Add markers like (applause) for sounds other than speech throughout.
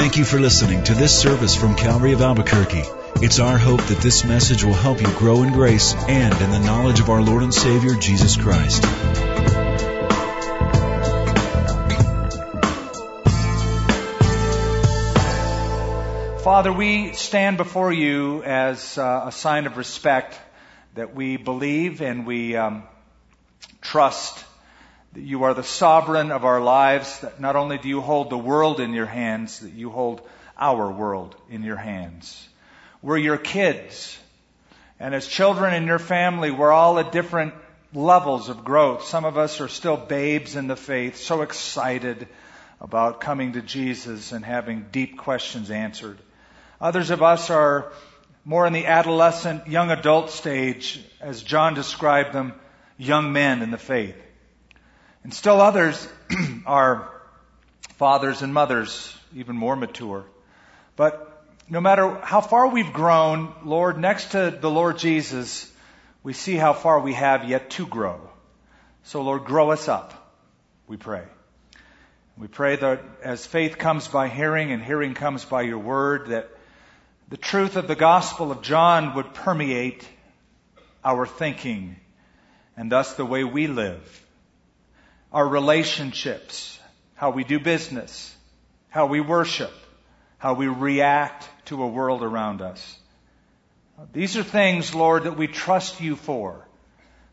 Thank you for listening to this service from Calvary of Albuquerque. It's our hope that this message will help you grow in grace and in the knowledge of our Lord and Savior, Jesus Christ. Father, we stand before you as uh, a sign of respect that we believe and we um, trust that you are the sovereign of our lives, that not only do you hold the world in your hands, that you hold our world in your hands. We're your kids. And as children in your family, we're all at different levels of growth. Some of us are still babes in the faith, so excited about coming to Jesus and having deep questions answered. Others of us are more in the adolescent, young adult stage, as John described them, young men in the faith. And still others (clears throat) are fathers and mothers, even more mature. But no matter how far we've grown, Lord, next to the Lord Jesus, we see how far we have yet to grow. So Lord, grow us up, we pray. We pray that as faith comes by hearing and hearing comes by your word, that the truth of the gospel of John would permeate our thinking and thus the way we live our relationships, how we do business, how we worship, how we react to a world around us. These are things, Lord, that we trust you for,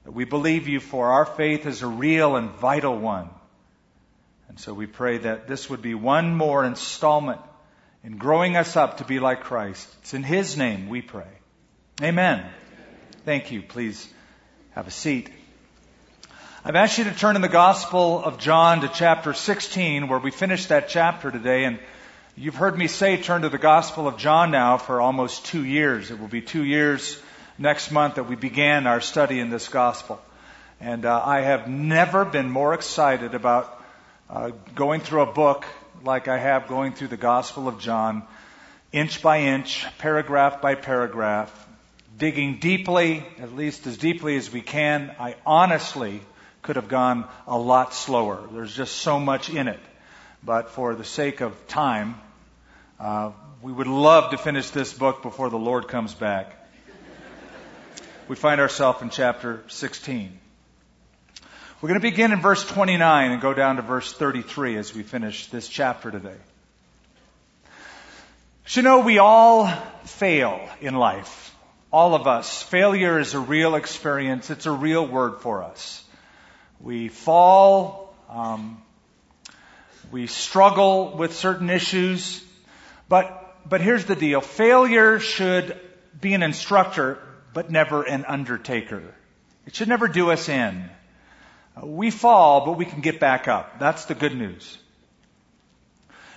that we believe you for. Our faith is a real and vital one. And so we pray that this would be one more installment in growing us up to be like Christ. It's in His name we pray. Amen. Thank you. Please have a seat. I've asked you to turn in the Gospel of John to chapter 16, where we finished that chapter today. And you've heard me say turn to the Gospel of John now for almost two years. It will be two years next month that we began our study in this Gospel. And uh, I have never been more excited about uh, going through a book like I have going through the Gospel of John, inch by inch, paragraph by paragraph, digging deeply, at least as deeply as we can. I honestly could have gone a lot slower. There's just so much in it. But for the sake of time, uh, we would love to finish this book before the Lord comes back. we find ourselves in chapter 16. We're going to begin in verse 29 and go down to verse 33 as we finish this chapter today. you know, we all fail in life. All of us. Failure is a real experience. It's a real word for us. We fall. Um, we struggle with certain issues. But, but here's the deal. Failure should be an instructor, but never an undertaker. It should never do us in. We fall, but we can get back up. That's the good news.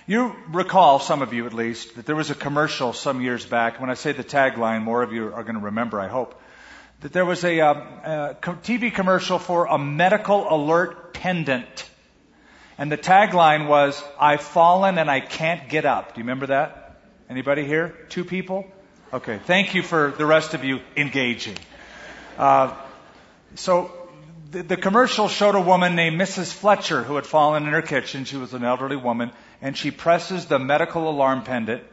You recall, some of you at least, that there was a commercial some years back. When I say the tagline, more of you are going to remember, I hope that there was a, a, a TV commercial for a medical alert pendant. And the tagline was, I've fallen and I can't get up. Do you remember that? Anybody here? Two people? Okay. Thank you for the rest of you engaging. Uh, so the, the commercial showed a woman named Mrs. Fletcher who had fallen in her kitchen. She was an elderly woman and she presses the medical alarm pendant.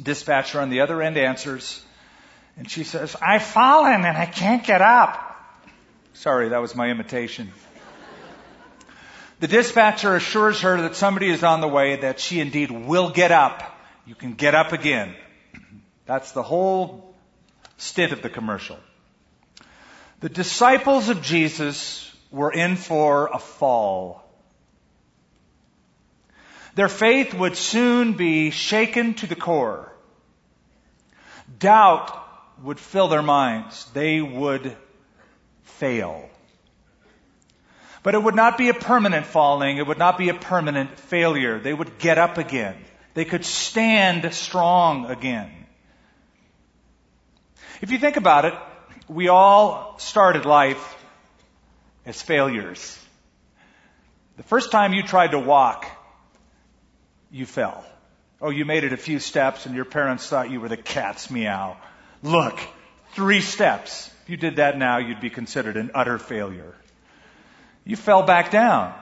Dispatcher on the other end answers and she says, I've fallen and I can't get up. Sorry, that was my imitation. The dispatcher assures her that somebody is on the way, that she indeed will get up. You can get up again. (clears throat) That's the whole stint of the commercial. The disciples of Jesus were in for a fall. Their faith would soon be shaken to the core. Doubt would fill their minds. They would fail. But it would not be a permanent falling. It would not be a permanent failure. They would get up again. They could stand strong again. If you think about it, we all started life as failures. The first time you tried to walk, you fell. Oh, you made it a few steps and your parents thought you were the cat's meow. Look, three steps. If you did that now, you'd be considered an utter failure. You fell back down.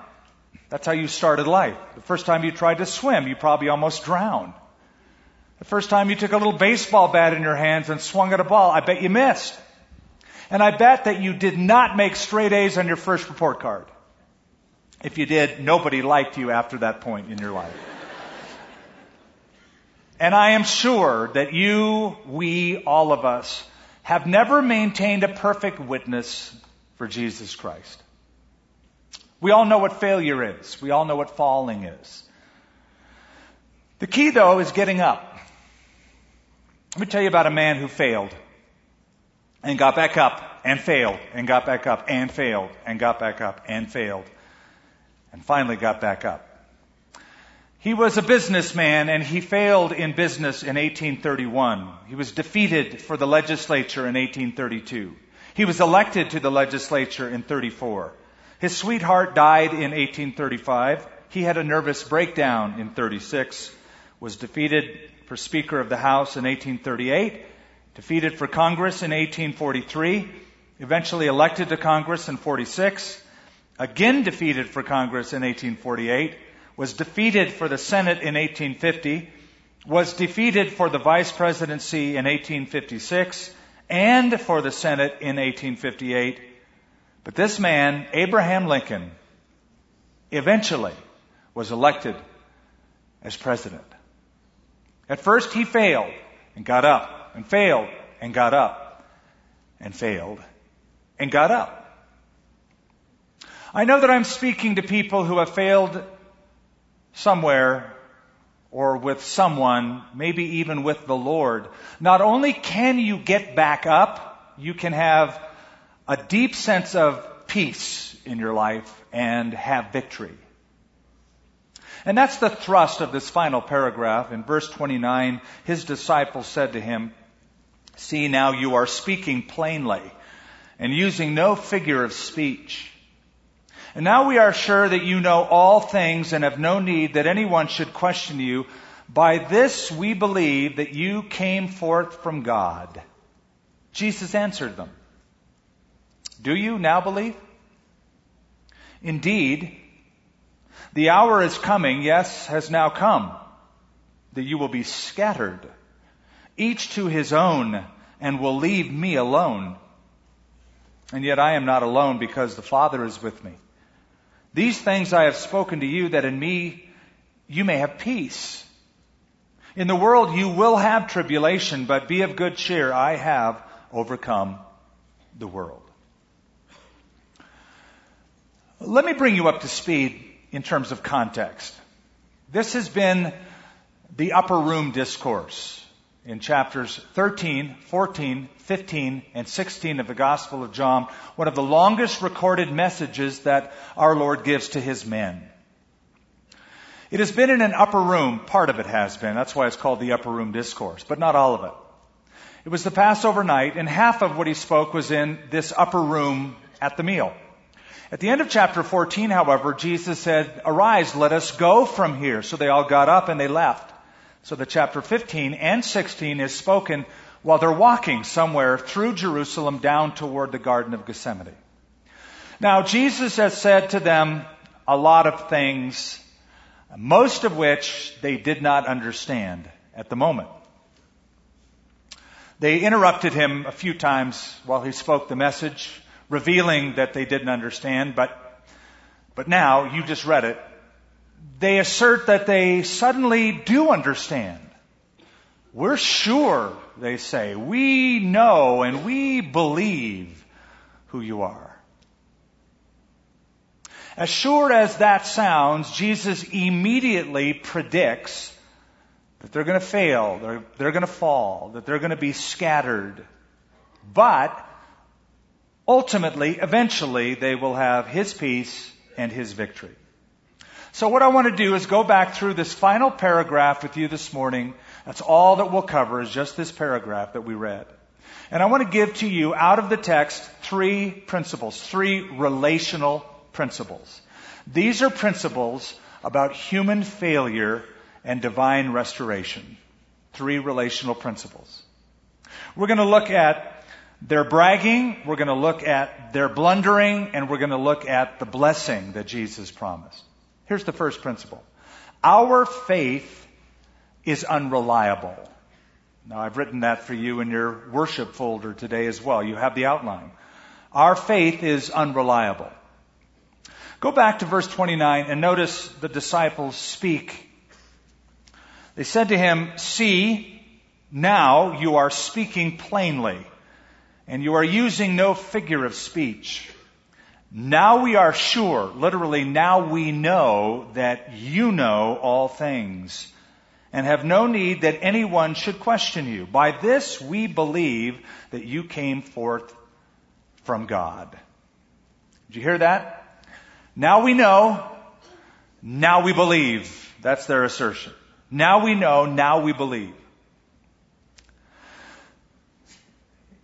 That's how you started life. The first time you tried to swim, you probably almost drowned. The first time you took a little baseball bat in your hands and swung at a ball, I bet you missed. And I bet that you did not make straight A's on your first report card. If you did, nobody liked you after that point in your life. And I am sure that you, we, all of us, have never maintained a perfect witness for Jesus Christ. We all know what failure is. We all know what falling is. The key, though, is getting up. Let me tell you about a man who failed and got back up and failed and got back up and failed and got back up and failed and finally got back up. He was a businessman and he failed in business in 1831. He was defeated for the legislature in 1832. He was elected to the legislature in 34. His sweetheart died in 1835. He had a nervous breakdown in 36, was defeated for Speaker of the House in 1838, defeated for Congress in 1843, eventually elected to Congress in 46, again defeated for Congress in 1848, was defeated for the Senate in 1850, was defeated for the vice presidency in 1856, and for the Senate in 1858, but this man, Abraham Lincoln, eventually was elected as president. At first he failed and got up and failed and got up and failed and got up. I know that I'm speaking to people who have failed somewhere or with someone, maybe even with the Lord. Not only can you get back up, you can have a deep sense of peace in your life and have victory. And that's the thrust of this final paragraph. In verse 29, his disciples said to him, See now you are speaking plainly and using no figure of speech. And now we are sure that you know all things and have no need that anyone should question you. By this we believe that you came forth from God. Jesus answered them. Do you now believe? Indeed, the hour is coming, yes, has now come, that you will be scattered, each to his own, and will leave me alone. And yet I am not alone because the Father is with me. These things I have spoken to you that in me you may have peace. In the world you will have tribulation, but be of good cheer. I have overcome the world. Let me bring you up to speed in terms of context. This has been the upper room discourse in chapters 13, 14, 15, and 16 of the Gospel of John, one of the longest recorded messages that our Lord gives to his men. It has been in an upper room, part of it has been, that's why it's called the upper room discourse, but not all of it. It was the Passover night, and half of what he spoke was in this upper room at the meal. At the end of chapter 14, however, Jesus said, Arise, let us go from here. So they all got up and they left. So the chapter 15 and 16 is spoken while they're walking somewhere through Jerusalem down toward the Garden of Gethsemane. Now, Jesus has said to them a lot of things, most of which they did not understand at the moment. They interrupted him a few times while he spoke the message revealing that they didn't understand, but, but now, you just read it, they assert that they suddenly do understand. We're sure, they say. We know and we believe who you are. As sure as that sounds, Jesus immediately predicts that they're going to fail, they're, they're going to fall, that they're going to be scattered. But ultimately, eventually, they will have His peace and His victory. So what I want to do is go back through this final paragraph with you this morning. That's all that we'll cover is just this paragraph that we read. And I want to give to you out of the text three principles, three relational principles. These are principles about human failure and divine restoration. Three relational principles. We're going to look at their bragging, we're going to look at their blundering, and we're going to look at the blessing that Jesus promised. Here's the first principle. Our faith is unreliable. Now I've written that for you in your worship folder today as well. You have the outline. Our faith is unreliable. Go back to verse 29 and notice the disciples speak. They said to him, See, now you are speaking plainly, and you are using no figure of speech. Now we are sure, literally, now we know that you know all things and have no need that anyone should question you. By this we believe that you came forth from God. Did you hear that? Now we know, now we believe. That's their assertion. Now we know, now we believe.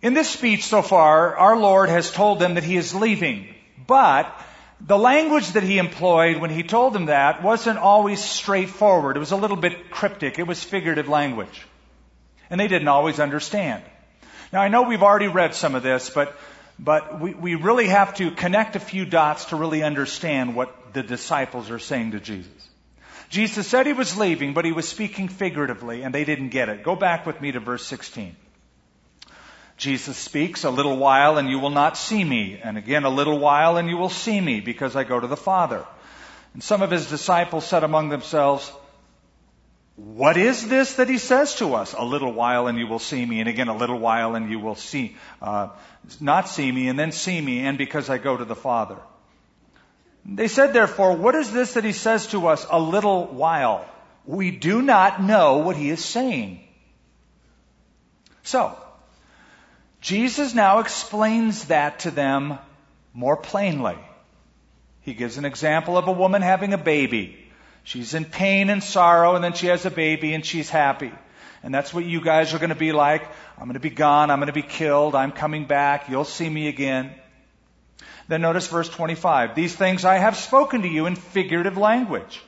In this speech so far, our Lord has told them that He is leaving. But the language that he employed when he told them that wasn't always straightforward. It was a little bit cryptic. It was figurative language. And they didn't always understand. Now I know we've already read some of this, but, but we, we really have to connect a few dots to really understand what the disciples are saying to Jesus. Jesus said he was leaving, but he was speaking figuratively, and they didn't get it. Go back with me to verse 16. Jesus speaks, a little while and you will not see me, and again a little while and you will see me, because I go to the Father. And some of his disciples said among themselves, what is this that he says to us? A little while and you will see me, and again a little while and you will see, uh, not see me, and then see me, and because I go to the Father. They said therefore, what is this that he says to us, a little while? We do not know what he is saying. So, Jesus now explains that to them more plainly. He gives an example of a woman having a baby. She's in pain and sorrow, and then she has a baby and she's happy. And that's what you guys are going to be like. I'm going to be gone. I'm going to be killed. I'm coming back. You'll see me again. Then notice verse 25. These things I have spoken to you in figurative language.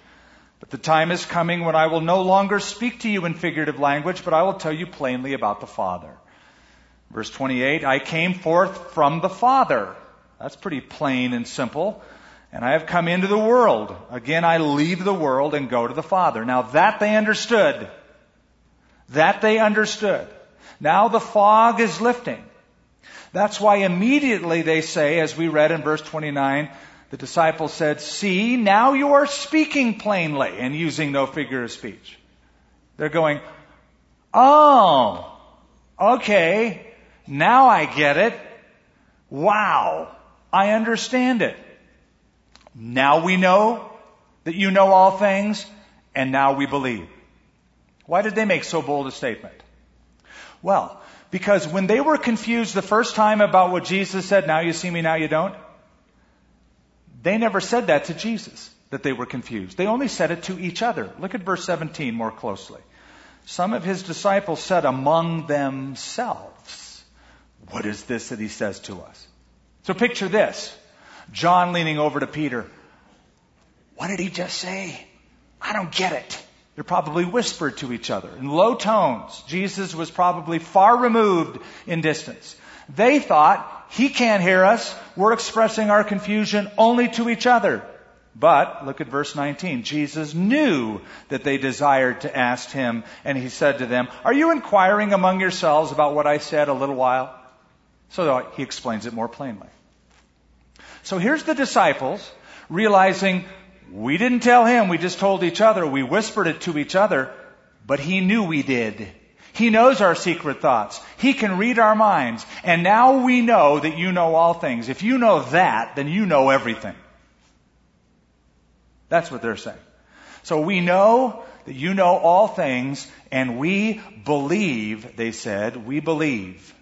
But the time is coming when I will no longer speak to you in figurative language, but I will tell you plainly about the Father. Verse 28, I came forth from the Father. That's pretty plain and simple. And I have come into the world. Again, I leave the world and go to the Father. Now that they understood. That they understood. Now the fog is lifting. That's why immediately they say, as we read in verse 29, the disciples said, See, now you are speaking plainly and using no figure of speech. They're going, Oh, okay. Now I get it. Wow. I understand it. Now we know that you know all things, and now we believe. Why did they make so bold a statement? Well, because when they were confused the first time about what Jesus said, now you see me, now you don't, they never said that to Jesus, that they were confused. They only said it to each other. Look at verse 17 more closely. Some of his disciples said among themselves, what is this that he says to us? So picture this. John leaning over to Peter. What did he just say? I don't get it. They're probably whispered to each other in low tones. Jesus was probably far removed in distance. They thought, he can't hear us. We're expressing our confusion only to each other. But, look at verse 19. Jesus knew that they desired to ask him, and he said to them, Are you inquiring among yourselves about what I said a little while? So he explains it more plainly. So here's the disciples realizing we didn't tell him, we just told each other, we whispered it to each other, but he knew we did. He knows our secret thoughts. He can read our minds. And now we know that you know all things. If you know that, then you know everything. That's what they're saying. So we know that you know all things, and we believe, they said, we believe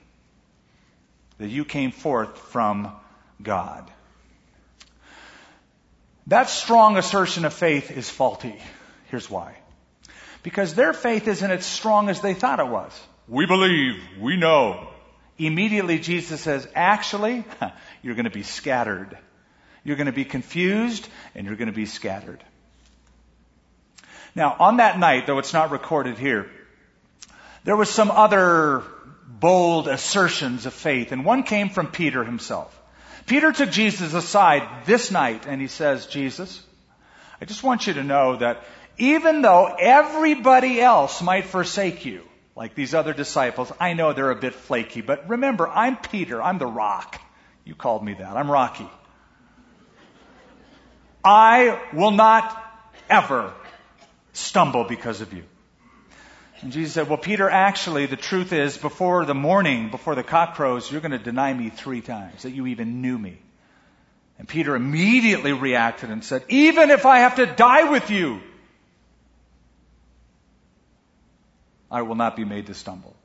that you came forth from God. That strong assertion of faith is faulty. Here's why. Because their faith isn't as strong as they thought it was. We believe, we know. Immediately Jesus says, actually, (laughs) you're going to be scattered. You're going to be confused and you're going to be scattered. Now, on that night, though it's not recorded here, there was some other bold assertions of faith. And one came from Peter himself. Peter took Jesus aside this night and he says, Jesus, I just want you to know that even though everybody else might forsake you, like these other disciples, I know they're a bit flaky, but remember, I'm Peter. I'm the rock. You called me that. I'm Rocky. I will not ever stumble because of you. And Jesus said, Well, Peter, actually, the truth is, before the morning, before the cock crows, you're going to deny me three times that you even knew me. And Peter immediately reacted and said, Even if I have to die with you, I will not be made to stumble.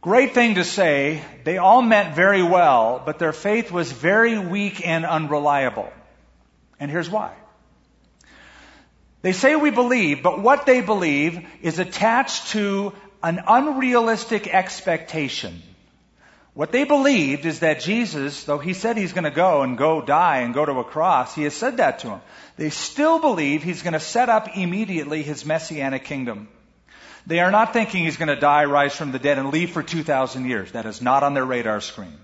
Great thing to say. They all meant very well, but their faith was very weak and unreliable. And here's why. They say we believe, but what they believe is attached to an unrealistic expectation. What they believed is that Jesus, though he said he's going to go and go die and go to a cross, he has said that to them. They still believe he's going to set up immediately his messianic kingdom. They are not thinking he's going to die, rise from the dead, and leave for 2,000 years. That is not on their radar screen.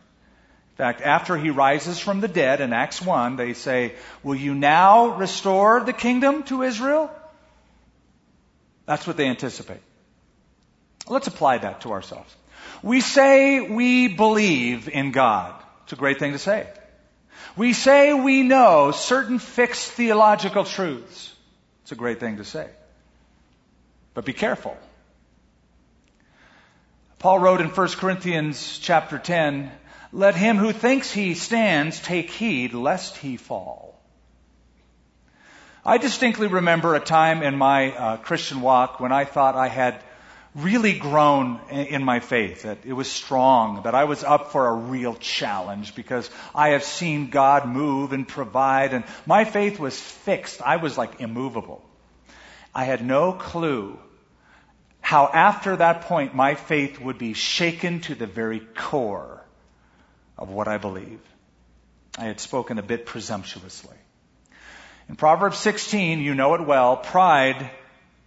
In fact, after he rises from the dead in Acts 1, they say, Will you now restore the kingdom to Israel? That's what they anticipate. Let's apply that to ourselves. We say we believe in God. It's a great thing to say. We say we know certain fixed theological truths. It's a great thing to say. But be careful. Paul wrote in 1 Corinthians chapter 10, let him who thinks he stands take heed lest he fall. I distinctly remember a time in my uh, Christian walk when I thought I had really grown in my faith, that it was strong, that I was up for a real challenge because I have seen God move and provide, and my faith was fixed. I was like immovable. I had no clue how after that point my faith would be shaken to the very core of what I believe. I had spoken a bit presumptuously. In Proverbs 16, you know it well, pride,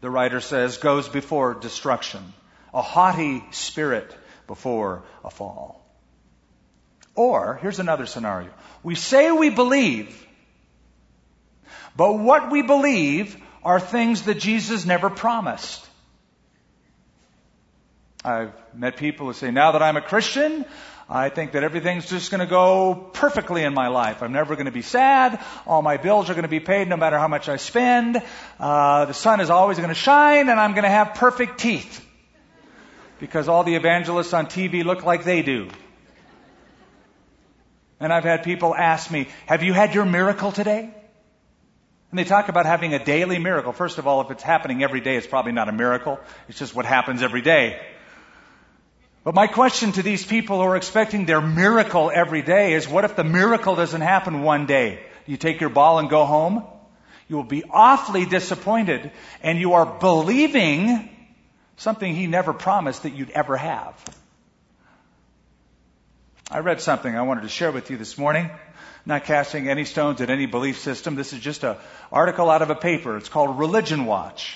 the writer says, goes before destruction. A haughty spirit before a fall. Or, here's another scenario. We say we believe, but what we believe are things that Jesus never promised. I've met people who say, now that I'm a Christian, I think that everything's just going to go perfectly in my life. I'm never going to be sad. All my bills are going to be paid no matter how much I spend. Uh, the sun is always going to shine, and I'm going to have perfect teeth because all the evangelists on TV look like they do. And I've had people ask me, "Have you had your miracle today?" And they talk about having a daily miracle. First of all, if it's happening every day, it's probably not a miracle. It's just what happens every day. But my question to these people who are expecting their miracle every day is what if the miracle doesn't happen one day? You take your ball and go home? You will be awfully disappointed and you are believing something he never promised that you'd ever have. I read something I wanted to share with you this morning. Not casting any stones at any belief system. This is just an article out of a paper. It's called Religion Watch.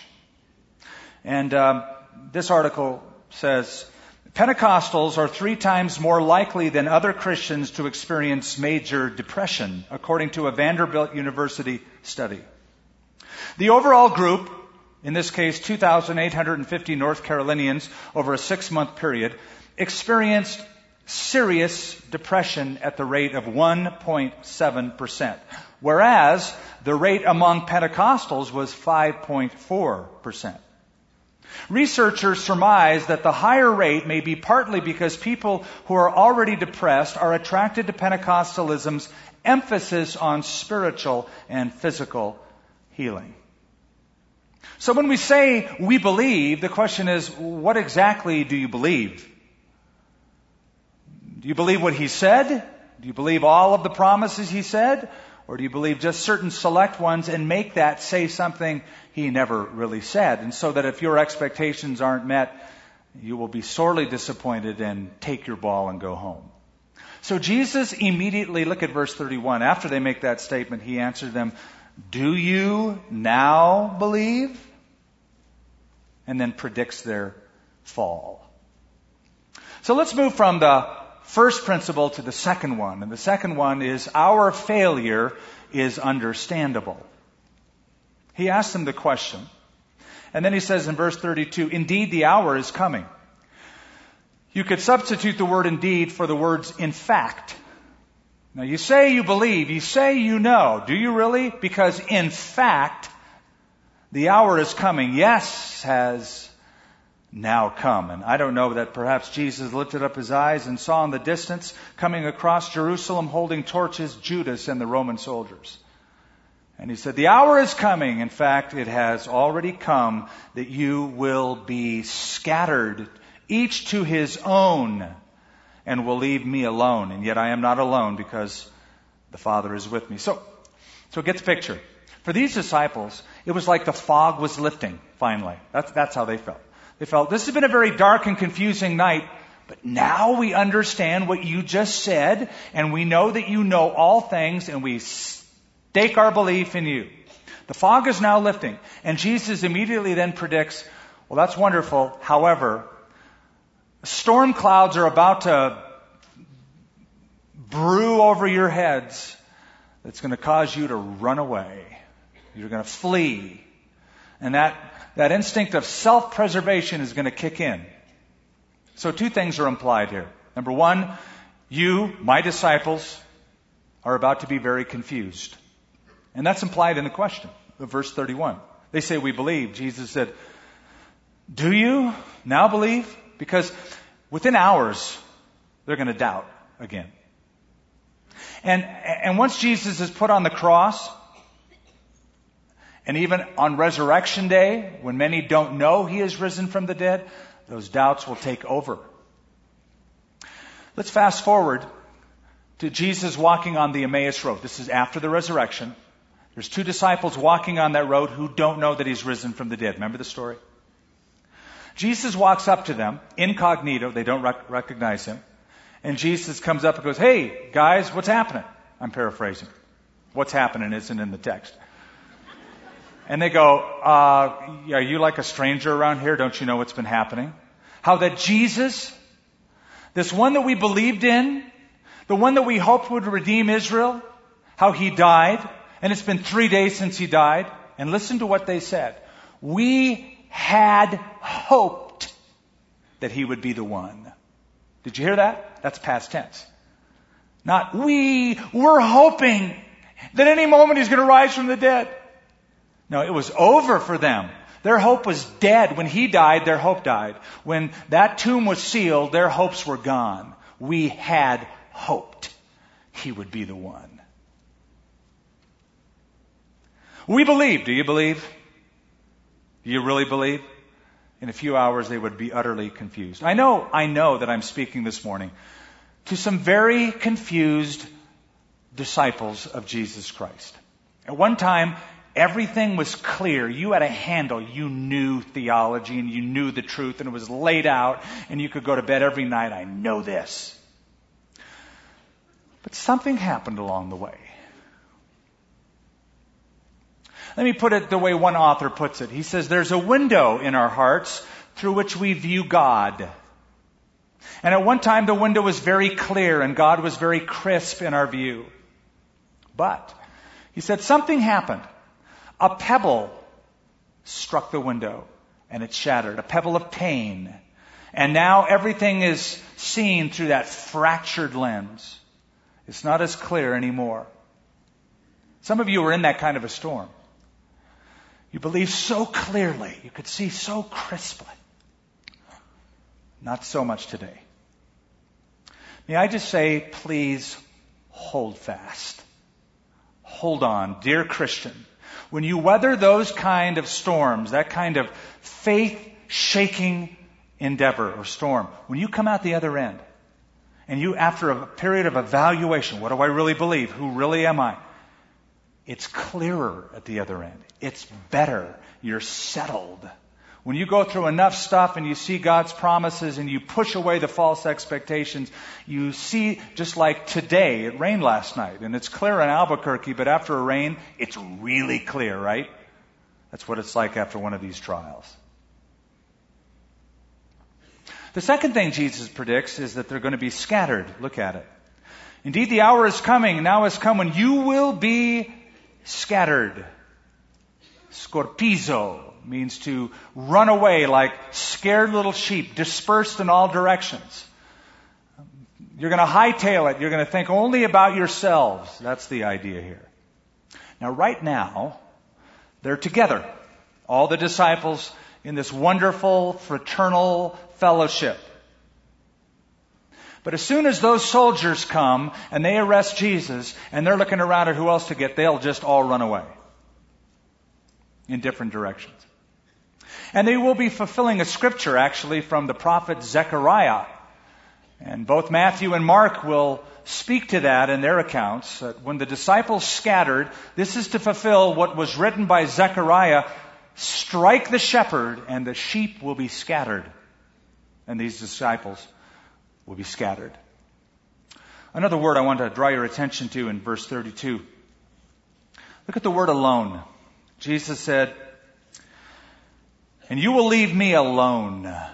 And um, this article says Pentecostals are three times more likely than other Christians to experience major depression, according to a Vanderbilt University study. The overall group, in this case 2,850 North Carolinians over a six month period, experienced serious depression at the rate of 1.7%, whereas the rate among Pentecostals was 5.4%. Researchers surmise that the higher rate may be partly because people who are already depressed are attracted to Pentecostalism's emphasis on spiritual and physical healing. So when we say we believe, the question is, what exactly do you believe? Do you believe what he said? Do you believe all of the promises he said? Or do you believe just certain select ones and make that say something he never really said? And so that if your expectations aren't met, you will be sorely disappointed and take your ball and go home. So Jesus immediately, look at verse 31. After they make that statement, he answered them, Do you now believe? And then predicts their fall. So let's move from the first principle to the second one. And the second one is our failure is understandable. He asks them the question. And then he says in verse 32, indeed the hour is coming. You could substitute the word indeed for the words in fact. Now you say you believe, you say you know. Do you really? Because in fact, the hour is coming. Yes has now come. And I don't know that perhaps Jesus lifted up his eyes and saw in the distance, coming across Jerusalem holding torches, Judas and the Roman soldiers. And he said, the hour is coming. In fact, it has already come that you will be scattered, each to his own, and will leave me alone. And yet I am not alone because the Father is with me. So, so get the picture. For these disciples, it was like the fog was lifting, finally. That's, that's how they felt. They felt, this has been a very dark and confusing night, but now we understand what you just said, and we know that you know all things, and we stake our belief in you. The fog is now lifting, and Jesus immediately then predicts, well, that's wonderful. However, storm clouds are about to brew over your heads that's going to cause you to run away. You're going to flee. And that, that instinct of self-preservation is going to kick in. So two things are implied here. Number one, you, my disciples, are about to be very confused. And that's implied in the question of verse 31. They say, we believe. Jesus said, do you now believe? Because within hours, they're going to doubt again. And, and once Jesus is put on the cross, and even on resurrection day, when many don't know he is risen from the dead, those doubts will take over. Let's fast forward to Jesus walking on the Emmaus Road. This is after the resurrection. There's two disciples walking on that road who don't know that he's risen from the dead. Remember the story? Jesus walks up to them, incognito. They don't rec- recognize him. And Jesus comes up and goes, Hey, guys, what's happening? I'm paraphrasing. What's happening isn't in the text. And they go, uh, Are you like a stranger around here? Don't you know what's been happening? How that Jesus, this one that we believed in, the one that we hoped would redeem Israel, how he died, and it's been three days since he died. And listen to what they said. We had hoped that he would be the one. Did you hear that? That's past tense. Not we were hoping that any moment he's going to rise from the dead. No, it was over for them. Their hope was dead. When he died, their hope died. When that tomb was sealed, their hopes were gone. We had hoped he would be the one. We believe. Do you believe? Do you really believe? In a few hours, they would be utterly confused. I know, I know that I'm speaking this morning to some very confused disciples of Jesus Christ. At one time, everything was clear. You had a handle. You knew theology and you knew the truth and it was laid out and you could go to bed every night. I know this. But something happened along the way. Let me put it the way one author puts it. He says, there's a window in our hearts through which we view God. And at one time the window was very clear and God was very crisp in our view. But, he said, something happened. A pebble struck the window and it shattered. A pebble of pain. And now everything is seen through that fractured lens. It's not as clear anymore. Some of you are in that kind of a storm. You believe so clearly. You could see so crisply. Not so much today. May I just say, please hold fast. Hold on, dear Christian. When you weather those kind of storms, that kind of faith shaking endeavor or storm, when you come out the other end, and you, after a period of evaluation, what do I really believe? Who really am I? It's clearer at the other end. It's better. You're settled. When you go through enough stuff and you see God's promises and you push away the false expectations, you see, just like today, it rained last night and it's clear in Albuquerque, but after a rain, it's really clear, right? That's what it's like after one of these trials. The second thing Jesus predicts is that they're going to be scattered. Look at it. Indeed, the hour is coming, now has come when you will be scattered. Scorpizo means to run away like scared little sheep, dispersed in all directions. You're going to hightail it. You're going to think only about yourselves. That's the idea here. Now, right now, they're together. All the disciples in this wonderful fraternal fellowship. But as soon as those soldiers come and they arrest Jesus and they're looking around at who else to get, they'll just all run away in different directions. And they will be fulfilling a scripture actually from the prophet Zechariah. And both Matthew and Mark will speak to that in their accounts. That when the disciples scattered, this is to fulfill what was written by Zechariah strike the shepherd, and the sheep will be scattered. And these disciples will be scattered. Another word I want to draw your attention to in verse 32. Look at the word alone. Jesus said, and you will leave me alone. Now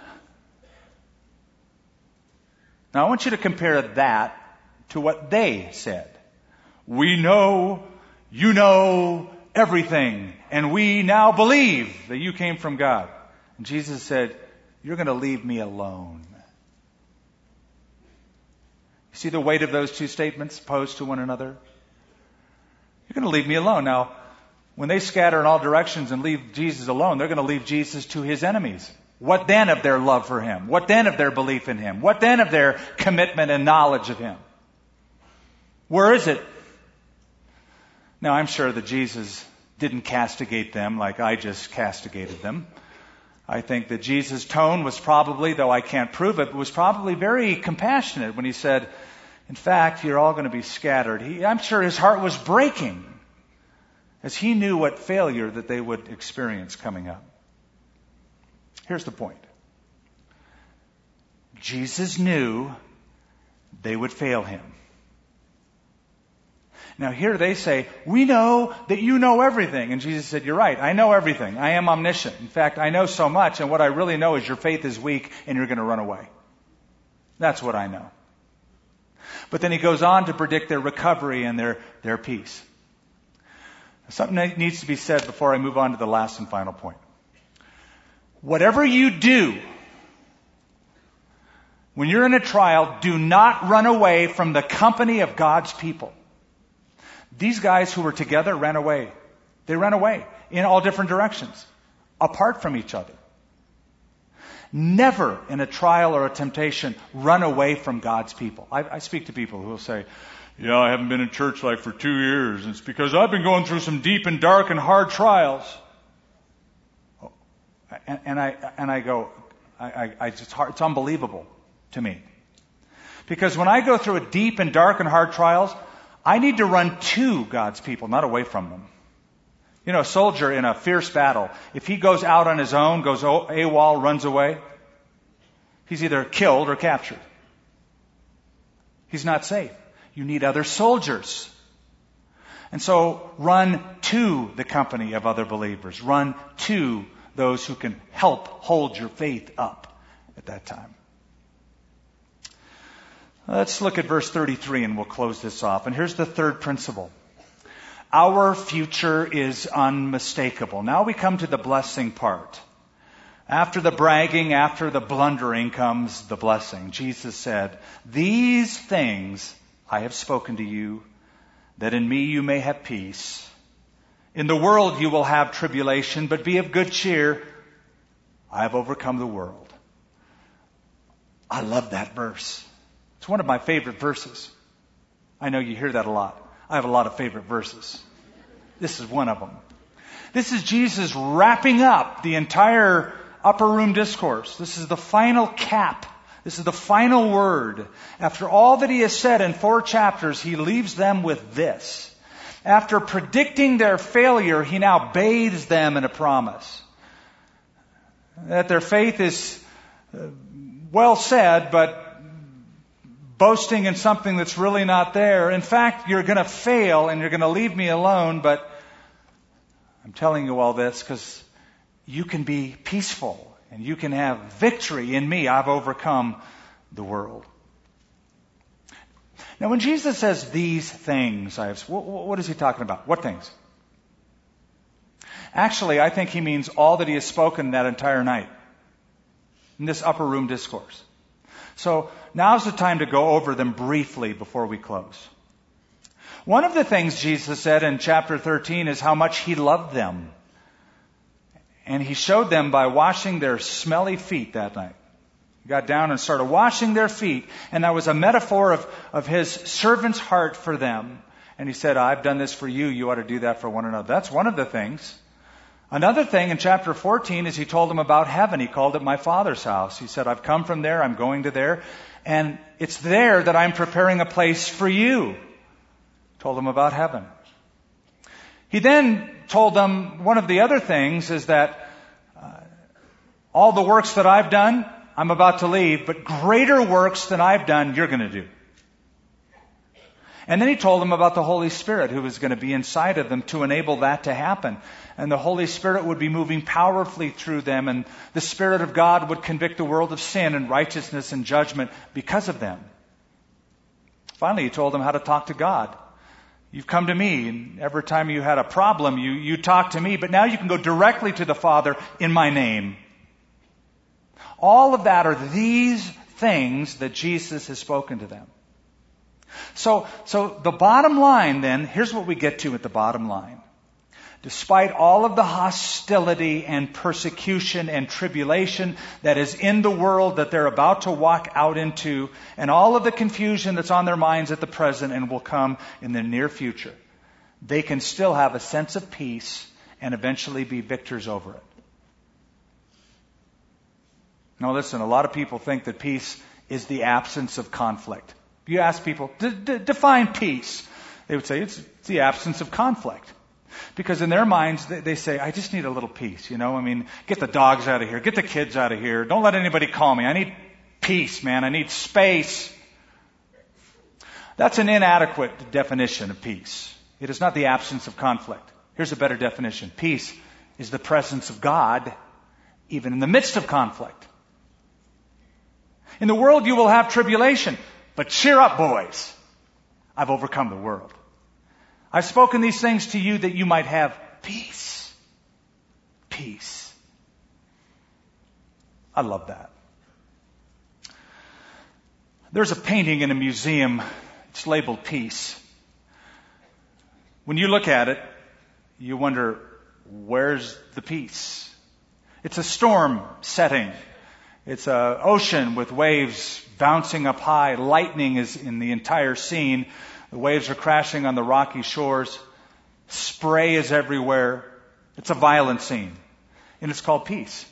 I want you to compare that to what they said. We know, you know everything, and we now believe that you came from God. And Jesus said, you're going to leave me alone. You see the weight of those two statements posed to one another? You're going to leave me alone. Now, when they scatter in all directions and leave Jesus alone, they're going to leave Jesus to his enemies. What then of their love for him? What then of their belief in him? What then of their commitment and knowledge of him? Where is it? Now, I'm sure that Jesus didn't castigate them like I just castigated them. I think that Jesus' tone was probably, though I can't prove it, was probably very compassionate when he said, in fact, you're all going to be scattered. He, I'm sure his heart was breaking as he knew what failure that they would experience coming up. Here's the point. Jesus knew they would fail him. Now here they say, we know that you know everything. And Jesus said, you're right. I know everything. I am omniscient. In fact, I know so much and what I really know is your faith is weak and you're going to run away. That's what I know. But then he goes on to predict their recovery and their, their peace. Something needs to be said before I move on to the last and final point. Whatever you do, when you're in a trial, do not run away from the company of God's people. These guys who were together ran away. They ran away in all different directions, apart from each other. Never in a trial or a temptation run away from God's people. I, I speak to people who will say, yeah, I haven't been in church like for two years. It's because I've been going through some deep and dark and hard trials. And, and I and I go, I, I, it's, hard, it's unbelievable to me. Because when I go through a deep and dark and hard trials, I need to run to God's people, not away from them. You know, a soldier in a fierce battle, if he goes out on his own, goes AWOL, runs away, he's either killed or captured. He's not safe. You need other soldiers. And so run to the company of other believers. Run to those who can help hold your faith up at that time. Let's look at verse 33 and we'll close this off. And here's the third principle. Our future is unmistakable. Now we come to the blessing part. After the bragging, after the blundering comes the blessing. Jesus said, These things I have spoken to you, that in me you may have peace. In the world you will have tribulation, but be of good cheer. I have overcome the world. I love that verse. It's one of my favorite verses. I know you hear that a lot. I have a lot of favorite verses. This is one of them. This is Jesus wrapping up the entire upper room discourse. This is the final cap this is the final word. After all that he has said in four chapters, he leaves them with this. After predicting their failure, he now bathes them in a promise. That their faith is uh, well said, but boasting in something that's really not there. In fact, you're going to fail and you're going to leave me alone, but I'm telling you all this because you can be peaceful And you can have victory in me. I've overcome the world. Now, when Jesus says these things, I have, what is he talking about? What things? Actually, I think he means all that he has spoken that entire night in this upper room discourse. So now's the time to go over them briefly before we close. One of the things Jesus said in chapter 13 is how much he loved them. And he showed them by washing their smelly feet that night. He got down and started washing their feet. And that was a metaphor of, of his servant's heart for them. And he said, I've done this for you. You ought to do that for one another. That's one of the things. Another thing in chapter 14 is he told them about heaven. He called it my father's house. He said, I've come from there. I'm going to there. And it's there that I'm preparing a place for you told them about heaven. He then told them one of the other things is that uh, all the works that I've done, I'm about to leave, but greater works than I've done, you're going to do. And then he told them about the Holy Spirit who was going to be inside of them to enable that to happen. And the Holy Spirit would be moving powerfully through them, and the Spirit of God would convict the world of sin and righteousness and judgment because of them. Finally, he told them how to talk to God. You've come to me, and every time you had a problem, you, you talk to me, but now you can go directly to the Father in my name. All of that are these things that Jesus has spoken to them. So, so the bottom line then, here's what we get to at the bottom line. Despite all of the hostility and persecution and tribulation that is in the world that they're about to walk out into, and all of the confusion that's on their minds at the present and will come in the near future, they can still have a sense of peace and eventually be victors over it. Now listen, a lot of people think that peace is the absence of conflict. You ask people, define peace. They would say it's, it's the absence of conflict. Because in their minds, they, say, I just need a little peace, you know? I mean, get the dogs out of here. Get the kids out of here. Don't let anybody call me. I need peace, man. I need space. That's an inadequate definition of peace. It is not the absence of conflict. Here's a better definition. Peace is the presence of God even in the midst of conflict. In the world you will have tribulation, but cheer up, boys. I've overcome the world. I've spoken these things to you that you might have peace. Peace. I love that. There's a painting in a museum. It's labeled peace. When you look at it, you wonder, where's the peace? It's a storm setting. It's an ocean with waves bouncing up high. Lightning is in the entire scene. The waves are crashing on the rocky shores. Spray is everywhere. It's a violent scene. And it's called peace.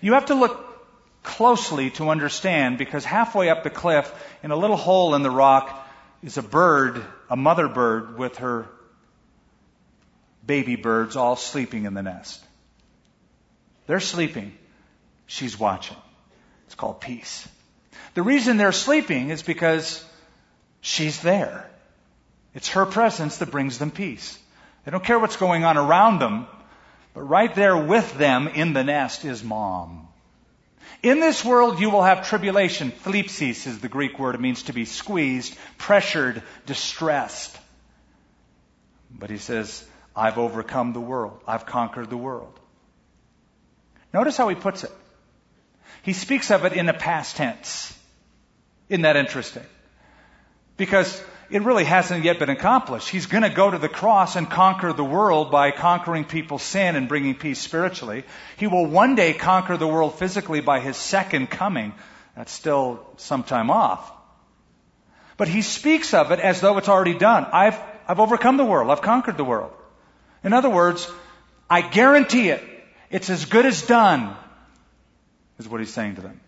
You have to look closely to understand because halfway up the cliff, in a little hole in the rock, is a bird, a mother bird with her baby birds all sleeping in the nest. They're sleeping. She's watching. It's called peace. The reason they're sleeping is because she's there. It's her presence that brings them peace. They don't care what's going on around them, but right there with them in the nest is mom. In this world you will have tribulation. Thlipsis is the Greek word. It means to be squeezed, pressured, distressed. But he says, I've overcome the world. I've conquered the world. Notice how he puts it. He speaks of it in the past tense. Isn't that interesting? Because it really hasn't yet been accomplished. He's going to go to the cross and conquer the world by conquering people's sin and bringing peace spiritually. He will one day conquer the world physically by his second coming. That's still some time off. But he speaks of it as though it's already done. I've, I've overcome the world. I've conquered the world. In other words, I guarantee it. It's as good as done, is what he's saying to them.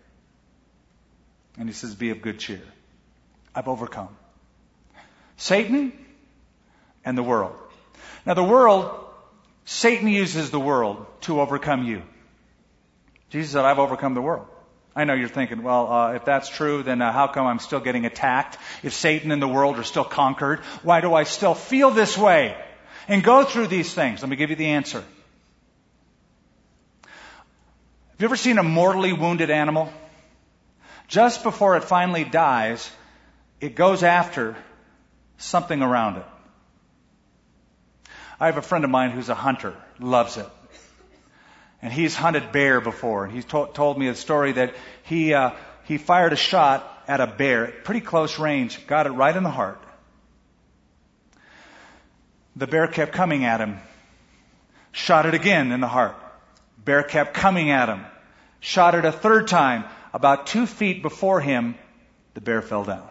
And he says, be of good cheer. I've overcome. Satan and the world. Now the world, Satan uses the world to overcome you. Jesus said, I've overcome the world. I know you're thinking, well, uh, if that's true, then uh, how come I'm still getting attacked? If Satan and the world are still conquered, why do I still feel this way and go through these things? Let me give you the answer. Have you ever seen a mortally wounded animal? Just before it finally dies, it goes after something around it. I have a friend of mine who's a hunter, loves it. And he's hunted bear before, and he's to- told me a story that he, uh, he fired a shot at a bear at pretty close range, got it right in the heart. The bear kept coming at him. Shot it again in the heart. Bear kept coming at him. Shot it a third time. About two feet before him, the bear fell down.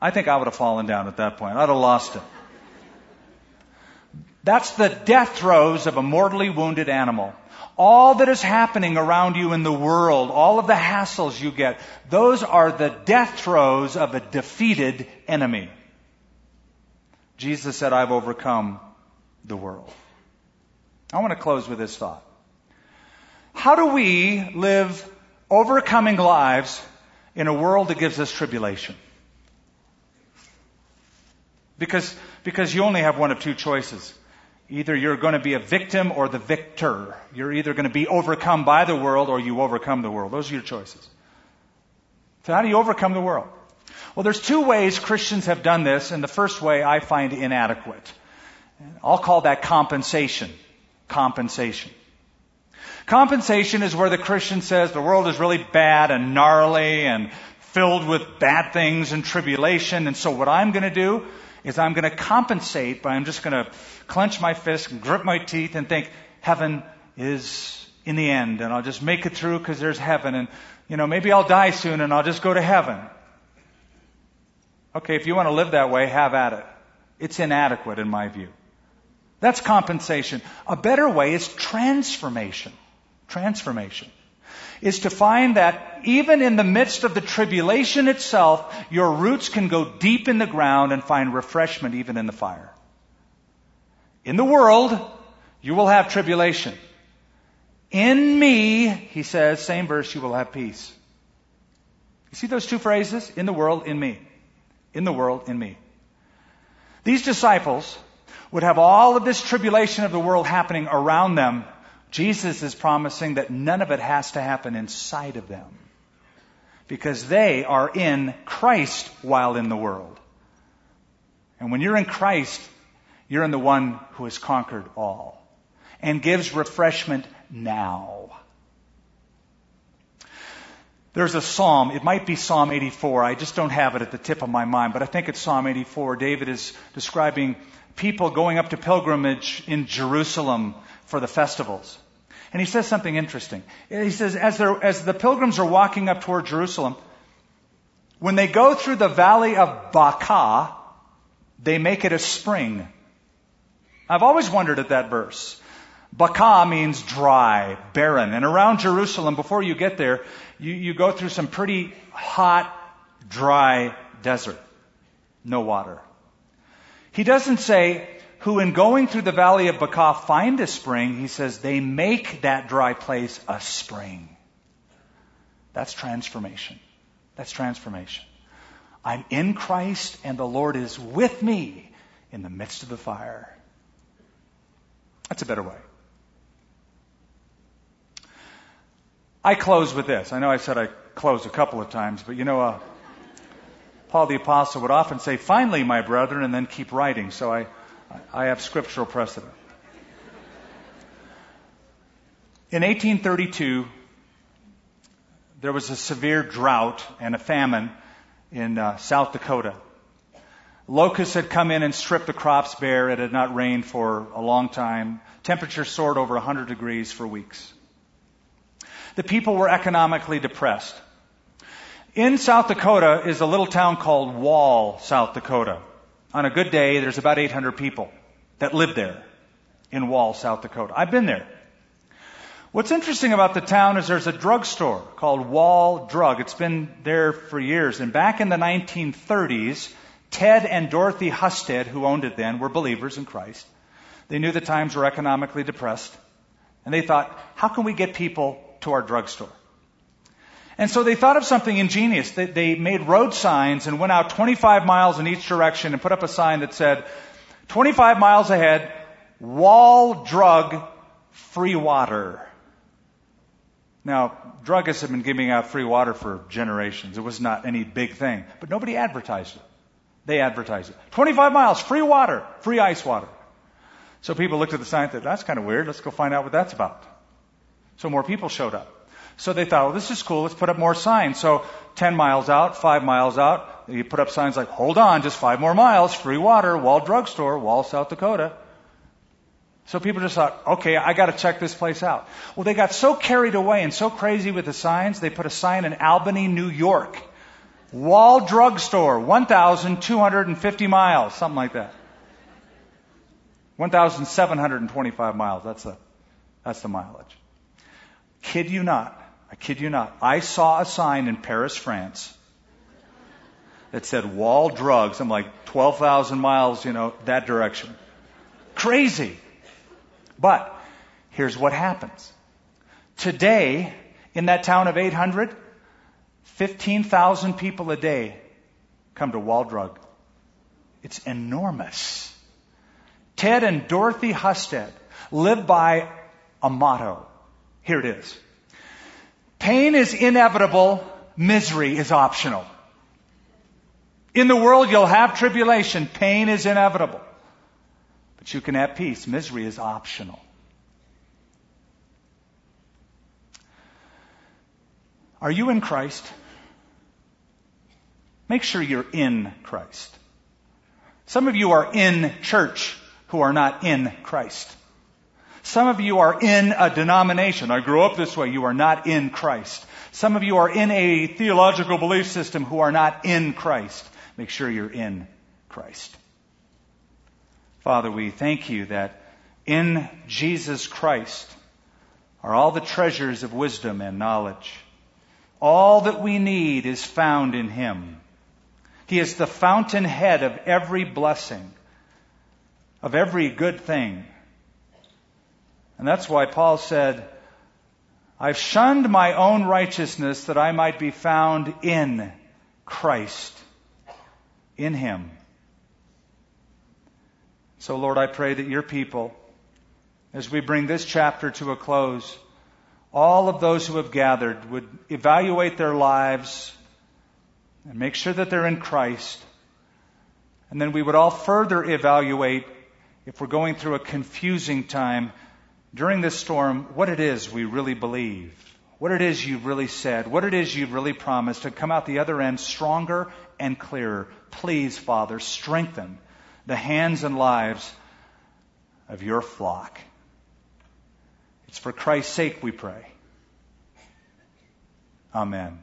I think I would have fallen down at that point. I'd have lost it. That's the death throes of a mortally wounded animal. All that is happening around you in the world, all of the hassles you get, those are the death throes of a defeated enemy. Jesus said, I've overcome the world. I want to close with this thought. How do we live overcoming lives in a world that gives us tribulation? Because, because you only have one of two choices. Either you're going to be a victim or the victor. You're either going to be overcome by the world or you overcome the world. Those are your choices. So how do you overcome the world? Well, there's two ways Christians have done this, and the first way I find inadequate. I'll call that compensation. Compensation. Compensation is where the Christian says the world is really bad and gnarly and filled with bad things and tribulation, and so what I'm going to do is I'm going to compensate by I'm just going to clench my fist and grip my teeth and think heaven is in the end and I'll just make it through because there's heaven and you know maybe I'll die soon and I'll just go to heaven. Okay, if you want to live that way, have at it. It's inadequate in my view. That's compensation. A better way is transformation. Transformation is to find that even in the midst of the tribulation itself, your roots can go deep in the ground and find refreshment even in the fire. In the world, you will have tribulation. In me, he says, same verse, you will have peace. You see those two phrases? In the world, in me. In the world, in me. These disciples would have all of this tribulation of the world happening around them Jesus is promising that none of it has to happen inside of them because they are in Christ while in the world. And when you're in Christ, you're in the one who has conquered all and gives refreshment now. There's a psalm, it might be Psalm 84, I just don't have it at the tip of my mind, but I think it's Psalm 84. David is describing people going up to pilgrimage in Jerusalem for the festivals. And he says something interesting. He says, as, as the pilgrims are walking up toward Jerusalem, when they go through the valley of Baca, they make it a spring. I've always wondered at that verse. Baca means dry, barren. And around Jerusalem, before you get there, you, you go through some pretty hot, dry desert. No water. He doesn't say, who in going through the valley of Baca find a spring, he says they make that dry place a spring. That's transformation. That's transformation. I'm in Christ and the Lord is with me in the midst of the fire. That's a better way. I close with this. I know I said I close a couple of times, but you know, uh, Paul the Apostle would often say, finally, my brethren, and then keep writing. So I, I have scriptural precedent. In 1832, there was a severe drought and a famine in uh, South Dakota. Locusts had come in and stripped the crops bare. It had not rained for a long time. Temperature soared over 100 degrees for weeks. The people were economically depressed. In South Dakota is a little town called Wall, South Dakota. On a good day, there's about 800 people that live there in Wall, South Dakota. I've been there. What's interesting about the town is there's a drugstore called Wall Drug. It's been there for years. And back in the 1930s, Ted and Dorothy Hustead, who owned it then, were believers in Christ. They knew the times were economically depressed. And they thought, how can we get people to our drugstore? And so they thought of something ingenious. They, they made road signs and went out 25 miles in each direction and put up a sign that said, 25 miles ahead, wall drug free water. Now, druggists have been giving out free water for generations. It was not any big thing. But nobody advertised it. They advertised it. 25 miles, free water, free ice water. So people looked at the sign and said, that's kind of weird. Let's go find out what that's about. So more people showed up. So they thought, well, this is cool. Let's put up more signs. So 10 miles out, 5 miles out, you put up signs like, hold on, just 5 more miles, free water, Wall Drugstore, Wall, South Dakota. So people just thought, okay, I got to check this place out. Well, they got so carried away and so crazy with the signs, they put a sign in Albany, New York. Wall Drugstore, 1,250 miles, something like that. 1,725 miles, that's the, that's the mileage. Kid you not, I kid you not, I saw a sign in Paris, France that said Wall Drugs. I'm like 12,000 miles, you know, that direction. Crazy. But here's what happens. Today, in that town of 800, 15,000 people a day come to Wall Drug. It's enormous. Ted and Dorothy Hustead live by a motto. Here it is. Pain is inevitable, misery is optional. In the world you'll have tribulation, pain is inevitable. But you can have peace. Misery is optional. Are you in Christ? Make sure you're in Christ. Some of you are in church who are not in Christ. Some of you are in a denomination. I grew up this way. You are not in Christ. Some of you are in a theological belief system who are not in Christ. Make sure you're in Christ. Father, we thank you that in Jesus Christ are all the treasures of wisdom and knowledge. All that we need is found in Him. He is the fountainhead of every blessing, of every good thing. And that's why Paul said, I've shunned my own righteousness that I might be found in Christ, in Him. So, Lord, I pray that your people, as we bring this chapter to a close, all of those who have gathered would evaluate their lives and make sure that they're in Christ. And then we would all further evaluate, if we're going through a confusing time during this storm, what it is we really believe, what it is you've really said, what it is you've really promised to come out the other end stronger and clearer. Please, Father, strengthen the hands and lives of your flock. It's for Christ's sake we pray. Amen.